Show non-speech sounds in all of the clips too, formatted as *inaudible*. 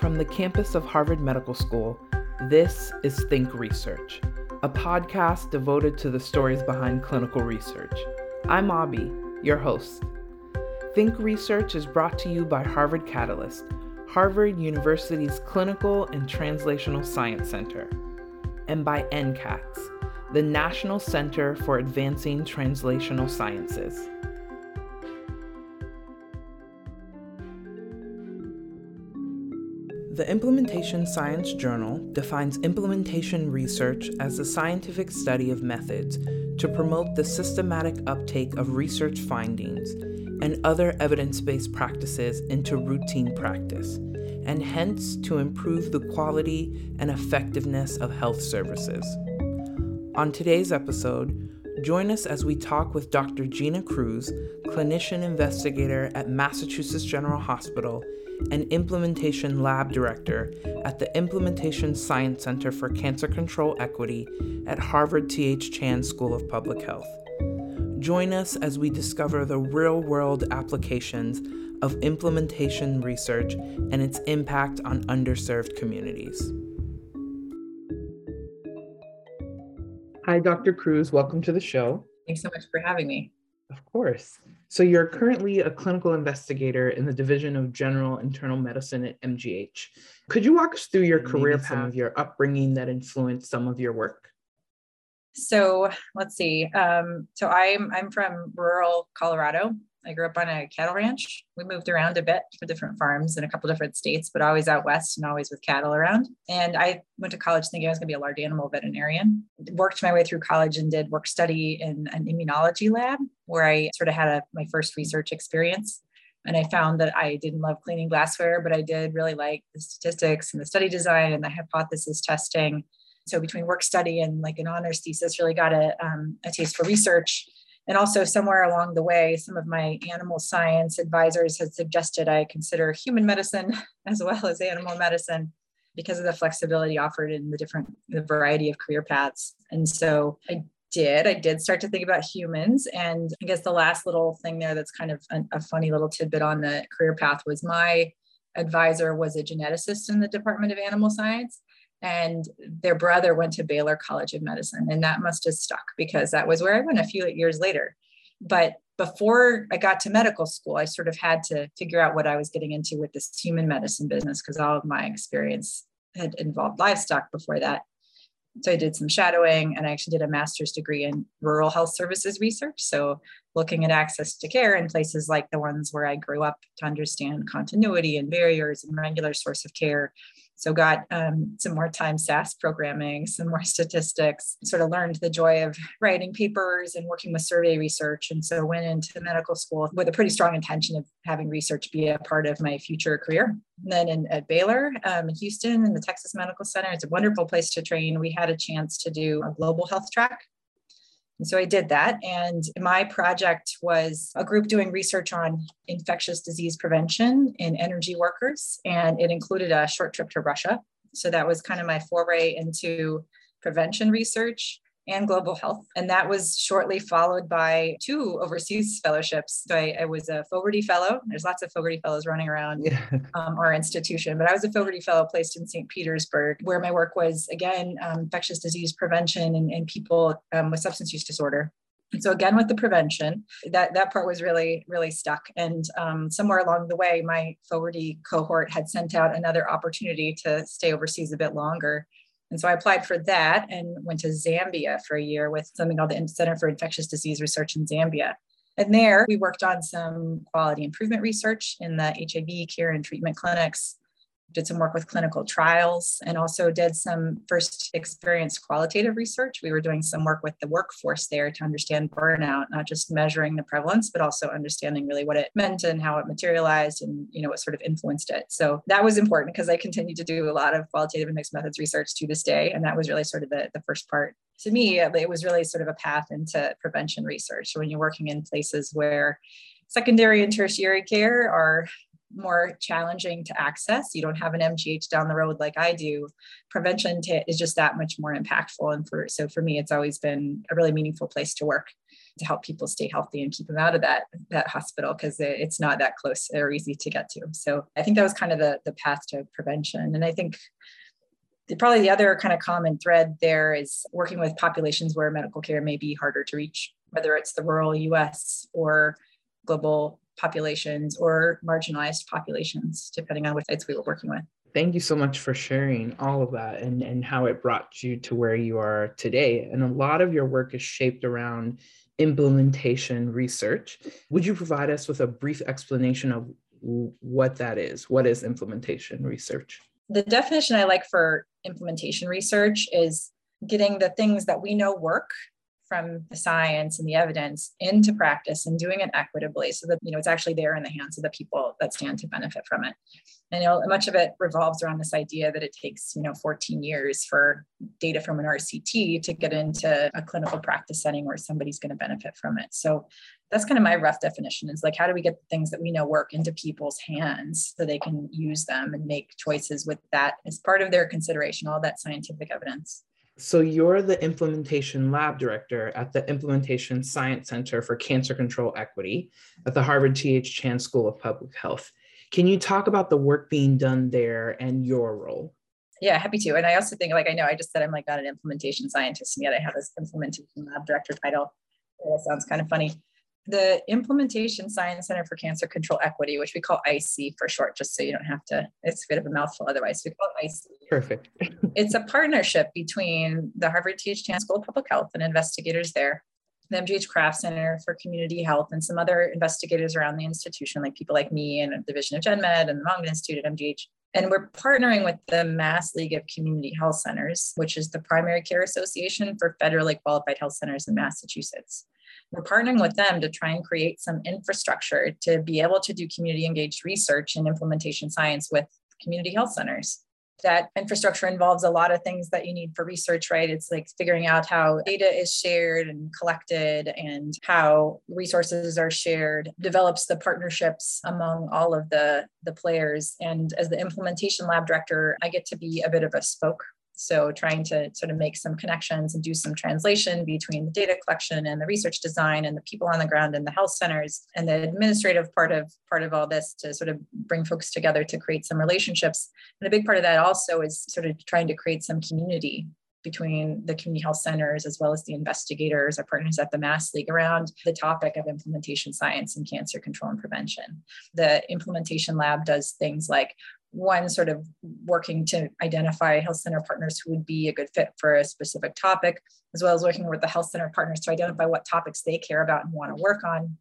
From the campus of Harvard Medical School, this is Think Research, a podcast devoted to the stories behind clinical research. I'm Abby, your host. Think Research is brought to you by Harvard Catalyst, Harvard University's Clinical and Translational Science Center, and by NCATS, the National Center for Advancing Translational Sciences. The Implementation Science Journal defines implementation research as the scientific study of methods to promote the systematic uptake of research findings and other evidence based practices into routine practice, and hence to improve the quality and effectiveness of health services. On today's episode, join us as we talk with Dr. Gina Kruse, clinician investigator at Massachusetts General Hospital and Implementation Lab Director at the Implementation Science Center for Cancer Control Equity at Harvard T.H. Chan School of Public Health. Join us as we discover the real world applications of implementation research and its impact on underserved communities. Hi, Dr. Kruse. Welcome to the show. Thanks so much for having me. Of course. So you're currently a clinical investigator in the Division of General Internal Medicine at MGH. Could you walk us through your career path, some of your upbringing that influenced some of your work? So let's see. Um, so I'm I'm from rural Colorado, I grew up on a cattle ranch. We moved around a bit for different farms in a couple different states, but always out west and always with cattle around. And I went to college thinking I was going to be a large animal veterinarian. Worked my way through college and did work study in an immunology lab where I sort of had a, my first research experience. And I found that I didn't love cleaning glassware, but I did really like the statistics and the study design and the hypothesis testing. So between work study and like an honors thesis, really got a, um, a taste for research and also, somewhere along the way, some of my animal science advisors had suggested I consider human medicine *laughs* as well as animal medicine because of the flexibility offered in the different, the variety of career paths. And so I did. I did start to think about humans. And I guess the last little thing there that's kind of a, a funny little tidbit on the career path was my advisor was a geneticist in the Department of Animal Science and their brother went to Baylor College of Medicine, and that must have stuck because that was where I went a few years later. But before I got to medical school, I sort of had to figure out what I was getting into with this human medicine business because all of my experience had involved livestock before that. So I did some shadowing and I actually did a master's degree in rural health services research. So looking at access to care in places like the ones where I grew up to understand continuity and barriers and regular source of care so got um, some more time SAS programming, some more statistics, sort of learned the joy of writing papers and working with survey research. And so went into medical school with a pretty strong intention of having research be a part of my future career. And then in, at Baylor um, in Houston in the Texas Medical Center, it's a wonderful place to train. We had a chance to do a global health track and so I did that. And my project was a group doing research on infectious disease prevention in energy workers. And it included a short trip to Russia. So that was kind of my foray into prevention research and global health. And that was shortly followed by two overseas fellowships. So I, I was a Fogarty Fellow. There's lots of Fogarty Fellows running around yeah. *laughs* um, our institution, but I was a Fogarty Fellow placed in St. Petersburg, where my work was, again, um, infectious disease prevention and, and people um, with substance use disorder. And so again, with the prevention, that, that part was really, really stuck. And um, somewhere along the way, my Fogarty cohort had sent out another opportunity to stay overseas a bit longer. And so I applied for that and went to Zambia for a year with something called the Center for Infectious Disease Research in Zambia. And there we worked on some quality improvement research in the HIV care and treatment clinics did some work with clinical trials and also did some first experience qualitative research. We were doing some work with the workforce there to understand burnout, not just measuring the prevalence, but also understanding really what it meant and how it materialized and you know what sort of influenced it. So that was important because I continue to do a lot of qualitative and mixed methods research to this day. And that was really sort of the, the first part. To me, it was really sort of a path into prevention research. So when you're working in places where secondary and tertiary care are more challenging to access. You don't have an MGH down the road like I do. Prevention t- is just that much more impactful. And for so for me, it's always been a really meaningful place to work. to help people stay healthy and keep them out of that that hospital because it's not that close or easy to get to. So I think that was kind of the the path to prevention. And I think probably the other kind of common thread there is working with populations where medical care may be harder to reach, whether it's the rural US or global populations or marginalized populations, depending on which sites we were working with. Thank you so much for sharing all of that and, and how it brought you to where you are today. And a lot of your work is shaped around implementation research. Would you provide us with a brief explanation of what that is? What is implementation research? The definition I like for implementation research is getting the things that we know work from the science and the evidence into practice and doing it equitably so that you know it's actually there in the hands of the people that stand to benefit from it. And you know, much of it revolves around this idea that it takes you know 14 years for data from an rct to get into a clinical practice setting where somebody's going to benefit from it. So that's kind of my rough definition is like how do we get the things that we know work into people's hands so they can use them and make choices with that as part of their consideration all that scientific evidence so you're the implementation lab director at the Implementation Science Center for Cancer Control Equity at the Harvard T.H. Chan School of Public Health. Can you talk about the work being done there and your role? Yeah, happy to. And I also think, like, I know I just said I'm like not an implementation scientist, and yet I have this implementation lab director title. That sounds kind of funny the Implementation Science Center for Cancer Control Equity, which we call IC for short, just so you don't have to, it's a bit of a mouthful otherwise. We call it IC. Perfect. *laughs* it's a partnership between the Harvard T.H. Chan School of Public Health and investigators there, the MGH Kraft Center for Community Health, and some other investigators around the institution, like people like me and the Division of Gen Med and the Mongan Institute at MGH. And we're partnering with the Mass League of Community Health Centers, which is the primary care association for federally qualified health centers in Massachusetts we're partnering with them to try and create some infrastructure to be able to do community engaged research and implementation science with community health centers that infrastructure involves a lot of things that you need for research, right? It's like figuring out how data is shared and collected and how resources are shared, develops the partnerships among all of the, the players. And as the implementation lab director, I get to be a bit of a spoke so trying to sort of make some connections and do some translation between the data collection and the research design and the people on the ground in the health centers and the administrative part of part of all this to sort of bring folks together to create some relationships. And a big part of that also is sort of trying to create some community between the community health centers as well as the investigators, our partners at the Mass League around the topic of implementation science and cancer control and prevention. The implementation lab does things like one sort of working to identify health center partners who would be a good fit for a specific topic, as well as working with the health center partners to identify what topics they care about and want to work on.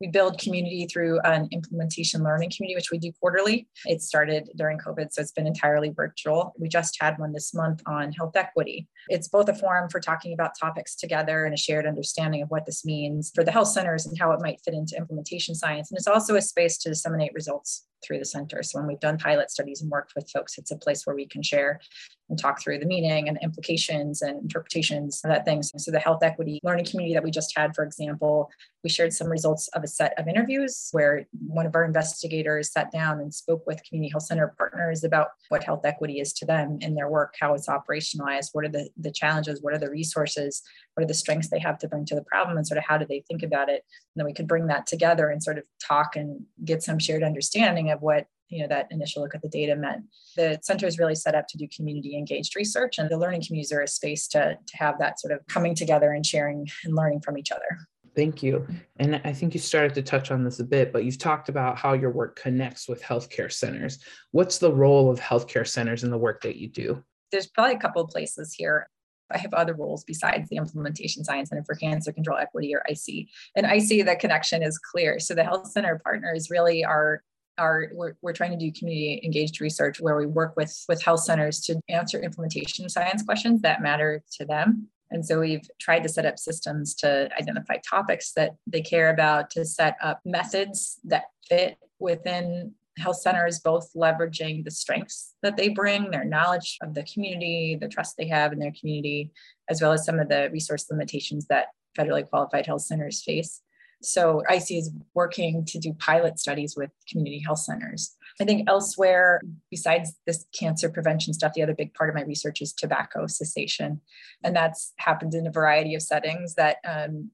We build community through an implementation learning community, which we do quarterly. It started during COVID, so it's been entirely virtual. We just had one this month on health equity. It's both a forum for talking about topics together and a shared understanding of what this means for the health centers and how it might fit into implementation science. And it's also a space to disseminate results through the center. So when we've done pilot studies and worked with folks, it's a place where we can share and talk through the meaning and implications and interpretations of that thing. So the health equity learning community that we just had, for example, we shared some results of a set of interviews where one of our investigators sat down and spoke with community health center partners about what health equity is to them in their work, how it's operationalized, what are the, the challenges, what are the resources, what are the strengths they have to bring to the problem, and sort of how do they think about it. And then we could bring that together and sort of talk and get some shared understanding of what you know that initial look at the data meant the center is really set up to do community engaged research and the learning communities are a space to, to have that sort of coming together and sharing and learning from each other Thank you. And I think you started to touch on this a bit, but you've talked about how your work connects with healthcare centers. What's the role of healthcare centers in the work that you do? There's probably a couple of places here. I have other roles besides the Implementation Science Center for Cancer Control Equity or IC. And IC, the connection is clear. So the health center partners really are are we're, we're trying to do community engaged research where we work with with health centers to answer implementation science questions that matter to them. And so we've tried to set up systems to identify topics that they care about to set up methods that fit within health centers both leveraging the strengths that they bring their knowledge of the community the trust they have in their community as well as some of the resource limitations that federally qualified health centers face so IC is working to do pilot studies with community health centers. I think elsewhere, besides this cancer prevention stuff, the other big part of my research is tobacco cessation. And that's happened in a variety of settings that um,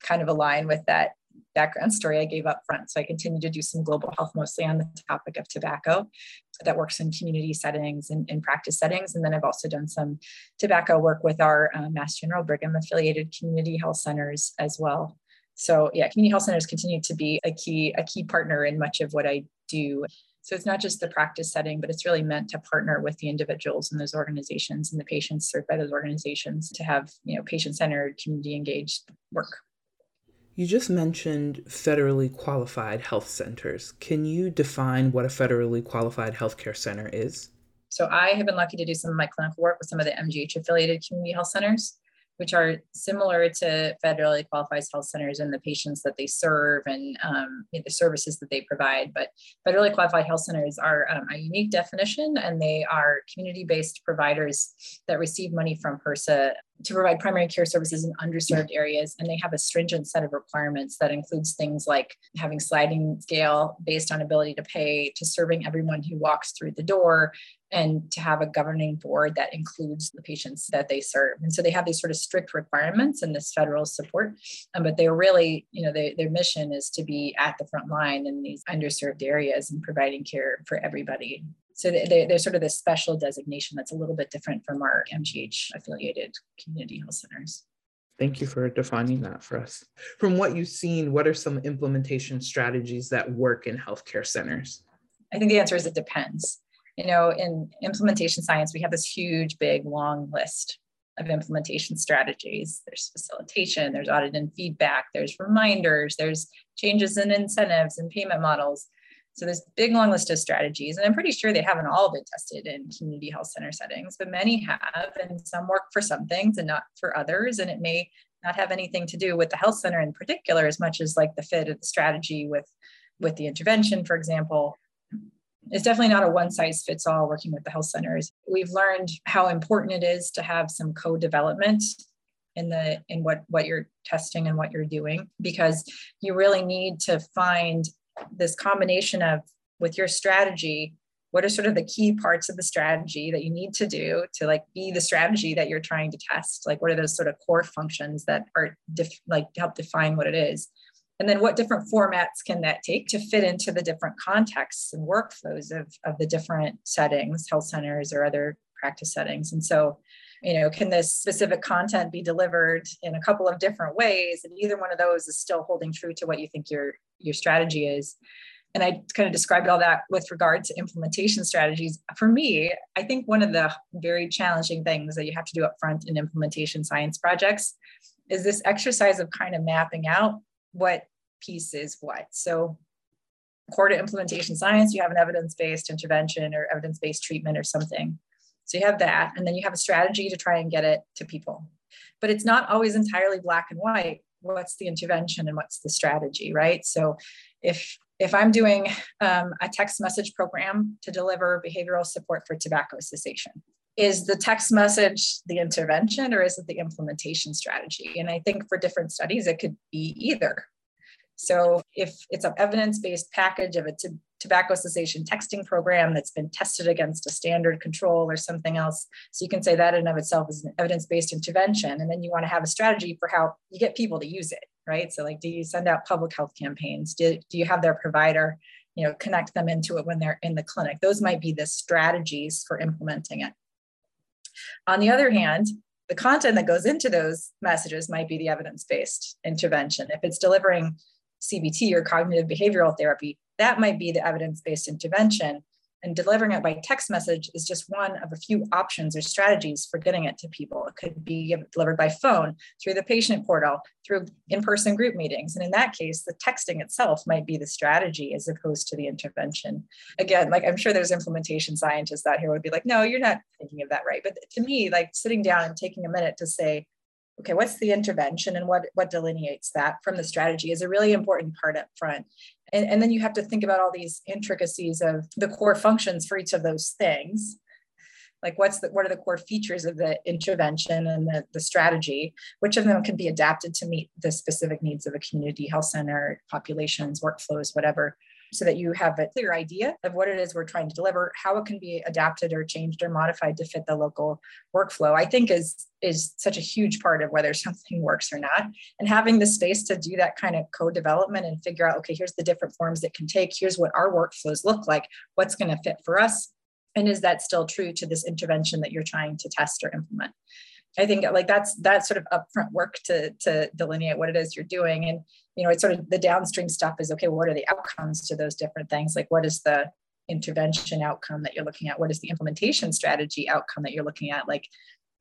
kind of align with that background story I gave up front. So I continue to do some global health, mostly on the topic of tobacco that works in community settings and in practice settings. And then I've also done some tobacco work with our uh, Mass General Brigham affiliated community health centers as well. So yeah, community health centers continue to be a key, a key partner in much of what I do. So it's not just the practice setting, but it's really meant to partner with the individuals in those organizations and the patients served by those organizations to have, you know, patient-centered, community engaged work. You just mentioned federally qualified health centers. Can you define what a federally qualified healthcare center is? So I have been lucky to do some of my clinical work with some of the MGH affiliated community health centers which are similar to federally qualified health centers and the patients that they serve and um, the services that they provide. But federally qualified health centers are um, a unique definition, and they are community-based providers that receive money from HRSA to provide primary care services in underserved areas. And they have a stringent set of requirements that includes things like having sliding scale based on ability to pay, to serving everyone who walks through the door, and to have a governing board that includes the patients that they serve. And so they have these sort of strict requirements and this federal support, um, but they're really, you know, they, their mission is to be at the front line in these underserved areas and providing care for everybody. So they, they're sort of this special designation that's a little bit different from our MGH affiliated community health centers. Thank you for defining that for us. From what you've seen, what are some implementation strategies that work in healthcare centers? I think the answer is it depends you know, in implementation science, we have this huge, big, long list of implementation strategies. There's facilitation, there's audit and feedback, there's reminders, there's changes in incentives and payment models. So this big long list of strategies, and I'm pretty sure they haven't all been tested in community health center settings, but many have, and some work for some things and not for others. And it may not have anything to do with the health center in particular, as much as like the fit of the strategy with with the intervention, for example, it's definitely not a one size fits all working with the health centers. We've learned how important it is to have some co-development in the in what what you're testing and what you're doing because you really need to find this combination of with your strategy what are sort of the key parts of the strategy that you need to do to like be the strategy that you're trying to test like what are those sort of core functions that are def- like help define what it is and then what different formats can that take to fit into the different contexts and workflows of, of the different settings, health centers or other practice settings. And so, you know, can this specific content be delivered in a couple of different ways? And either one of those is still holding true to what you think your, your strategy is. And I kind of described all that with regard to implementation strategies. For me, I think one of the very challenging things that you have to do up front in implementation science projects is this exercise of kind of mapping out what piece is what. So core to implementation science, you have an evidence-based intervention or evidence-based treatment or something. So you have that, and then you have a strategy to try and get it to people. But it's not always entirely black and white. What's the intervention and what's the strategy, right? So if if I'm doing um, a text message program to deliver behavioral support for tobacco cessation, is the text message the intervention or is it the implementation strategy? And I think for different studies, it could be either, so if it's an evidence-based package of a t- tobacco cessation texting program that's been tested against a standard control or something else, so you can say that in and of itself is an evidence-based intervention. And then you want to have a strategy for how you get people to use it, right? So like, do you send out public health campaigns? Do, do you have their provider, you know, connect them into it when they're in the clinic? Those might be the strategies for implementing it. On the other hand, the content that goes into those messages might be the evidence-based intervention. If it's delivering CBT or cognitive behavioral therapy, that might be the evidence based intervention. And delivering it by text message is just one of a few options or strategies for getting it to people. It could be delivered by phone, through the patient portal, through in person group meetings. And in that case, the texting itself might be the strategy as opposed to the intervention. Again, like I'm sure there's implementation scientists out here would be like, no, you're not thinking of that right. But to me, like sitting down and taking a minute to say, okay, what's the intervention and what, what delineates that from the strategy is a really important part up front. And, and then you have to think about all these intricacies of the core functions for each of those things. Like what's the, what are the core features of the intervention and the, the strategy? Which of them can be adapted to meet the specific needs of a community health center, populations, workflows, whatever. So that you have a clear idea of what it is we're trying to deliver, how it can be adapted or changed or modified to fit the local workflow, I think is is such a huge part of whether *laughs* something works or not. And having the space to do that kind of co-development and figure out, okay, here's the different forms it can take, here's what our workflows look like, what's going to fit for us. And is that still true to this intervention that you're trying to test or implement? I think like that's that's sort of upfront work to to delineate what it is you're doing. And you know, it's sort of the downstream stuff is okay, what are the outcomes to those different things? Like what is the intervention outcome that you're looking at? What is the implementation strategy outcome that you're looking at? Like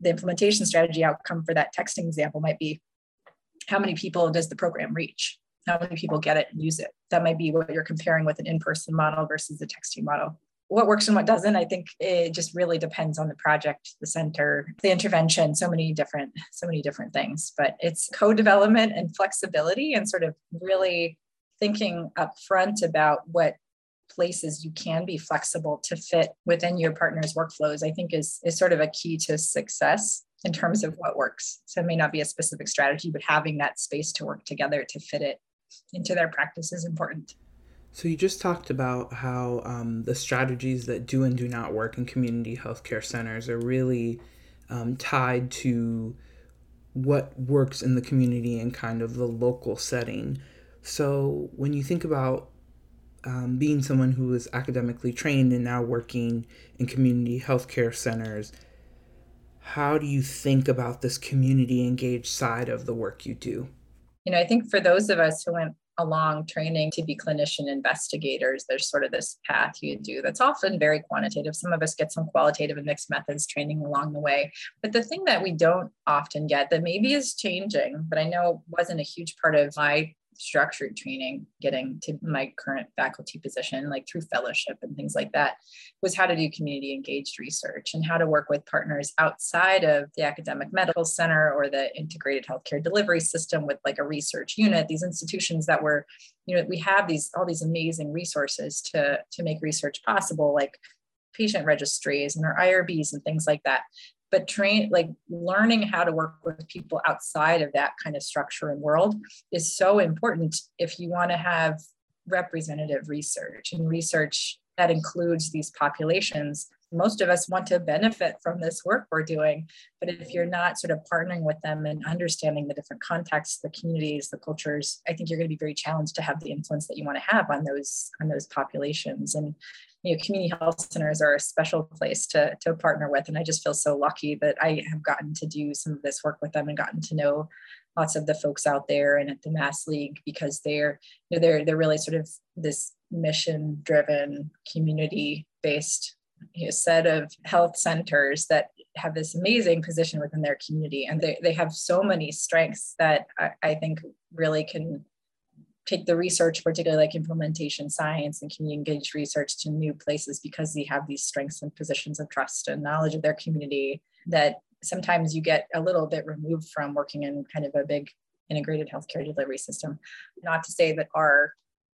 the implementation strategy outcome for that texting example might be how many people does the program reach? How many people get it and use it? That might be what you're comparing with an in-person model versus a texting model what works and what doesn't i think it just really depends on the project the center the intervention so many different so many different things. But it's co-development and flexibility and sort of really thinking up front about what places you can be flexible to fit within your partner's workflows i think is is sort of a key to success in terms of what works. So it may not be a specific strategy but having that space to work together to fit it into their practice is important so, you just talked about how um, the strategies that do and do not work in community healthcare centers are really um, tied to what works in the community and kind of the local setting. So, when you think about um, being someone who is academically trained and now working in community healthcare centers, how do you think about this community engaged side of the work you do? You know, I think for those of us who went along training to be clinician investigators, there's sort of this path you do that's often very quantitative. Some of us get some qualitative and mixed methods training along the way. But the thing that we don't often get that maybe is changing, but I know wasn't a huge part of my structured training getting to my current faculty position like through fellowship and things like that was how to do community engaged research and how to work with partners outside of the academic medical center or the integrated healthcare delivery system with like a research unit these institutions that were you know we have these all these amazing resources to to make research possible like patient registries and our irbs and things like that but train like learning how to work with people outside of that kind of structure and world is so important if you want to have representative research and research that includes these populations. Most of us want to benefit from this work we're doing but if you're not sort of partnering with them and understanding the different contexts the communities the cultures i think you're going to be very challenged to have the influence that you want to have on those on those populations. And you know, community health centers are a special place to, to partner with. And I just feel so lucky that I have gotten to do some of this work with them and gotten to know lots of the folks out there and at the Mass League because they're, you know, they're, they're really sort of this mission driven community based you know, set of health centers that have this amazing position within their community and they, they have so many strengths that I, I think really can take the research, particularly like implementation science and community engaged research to new places because they have these strengths and positions of trust and knowledge of their community that sometimes you get a little bit removed from working in kind of a big integrated healthcare delivery system. Not to say that our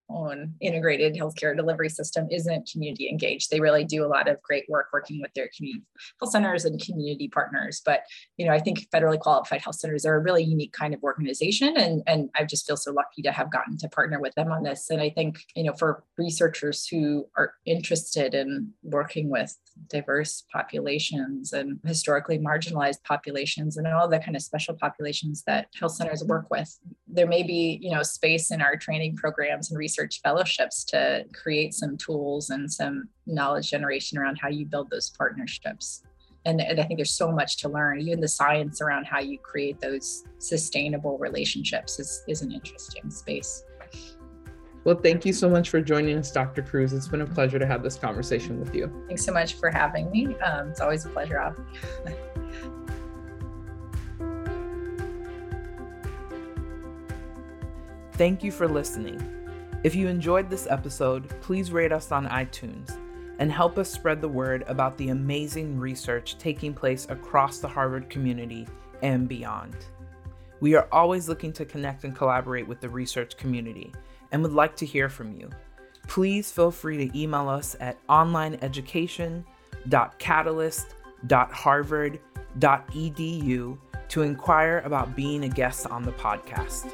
own integrated healthcare delivery system isn't community engaged. They really do a lot of great work working with their community health centers and community partners. But you know, I think federally qualified health centers are a really unique kind of organization, and and I just feel so lucky to have gotten to partner with them on this. And I think you know, for researchers who are interested in working with diverse populations and historically marginalized populations and all the kind of special populations that health centers work with, there may be you know space in our training programs and research fellowships to create some tools and some knowledge generation around how you build those partnerships. And, and, I think there's so much to learn. Even the science around how you create those sustainable relationships is, is an interesting space. Well, thank you so much for joining us, Dr. Kruse. It's been a pleasure to have this conversation with you. Thanks so much for having me. Um, it's always a pleasure. *laughs* Thank you for listening. If you enjoyed this episode, please rate us on iTunes and help us spread the word about the amazing research taking place across the Harvard community and beyond. We are always looking to connect and collaborate with the research community and would like to hear from you. Please feel free to email us at onlineeducation.catalyst.harvard.edu to inquire about being a guest on the podcast.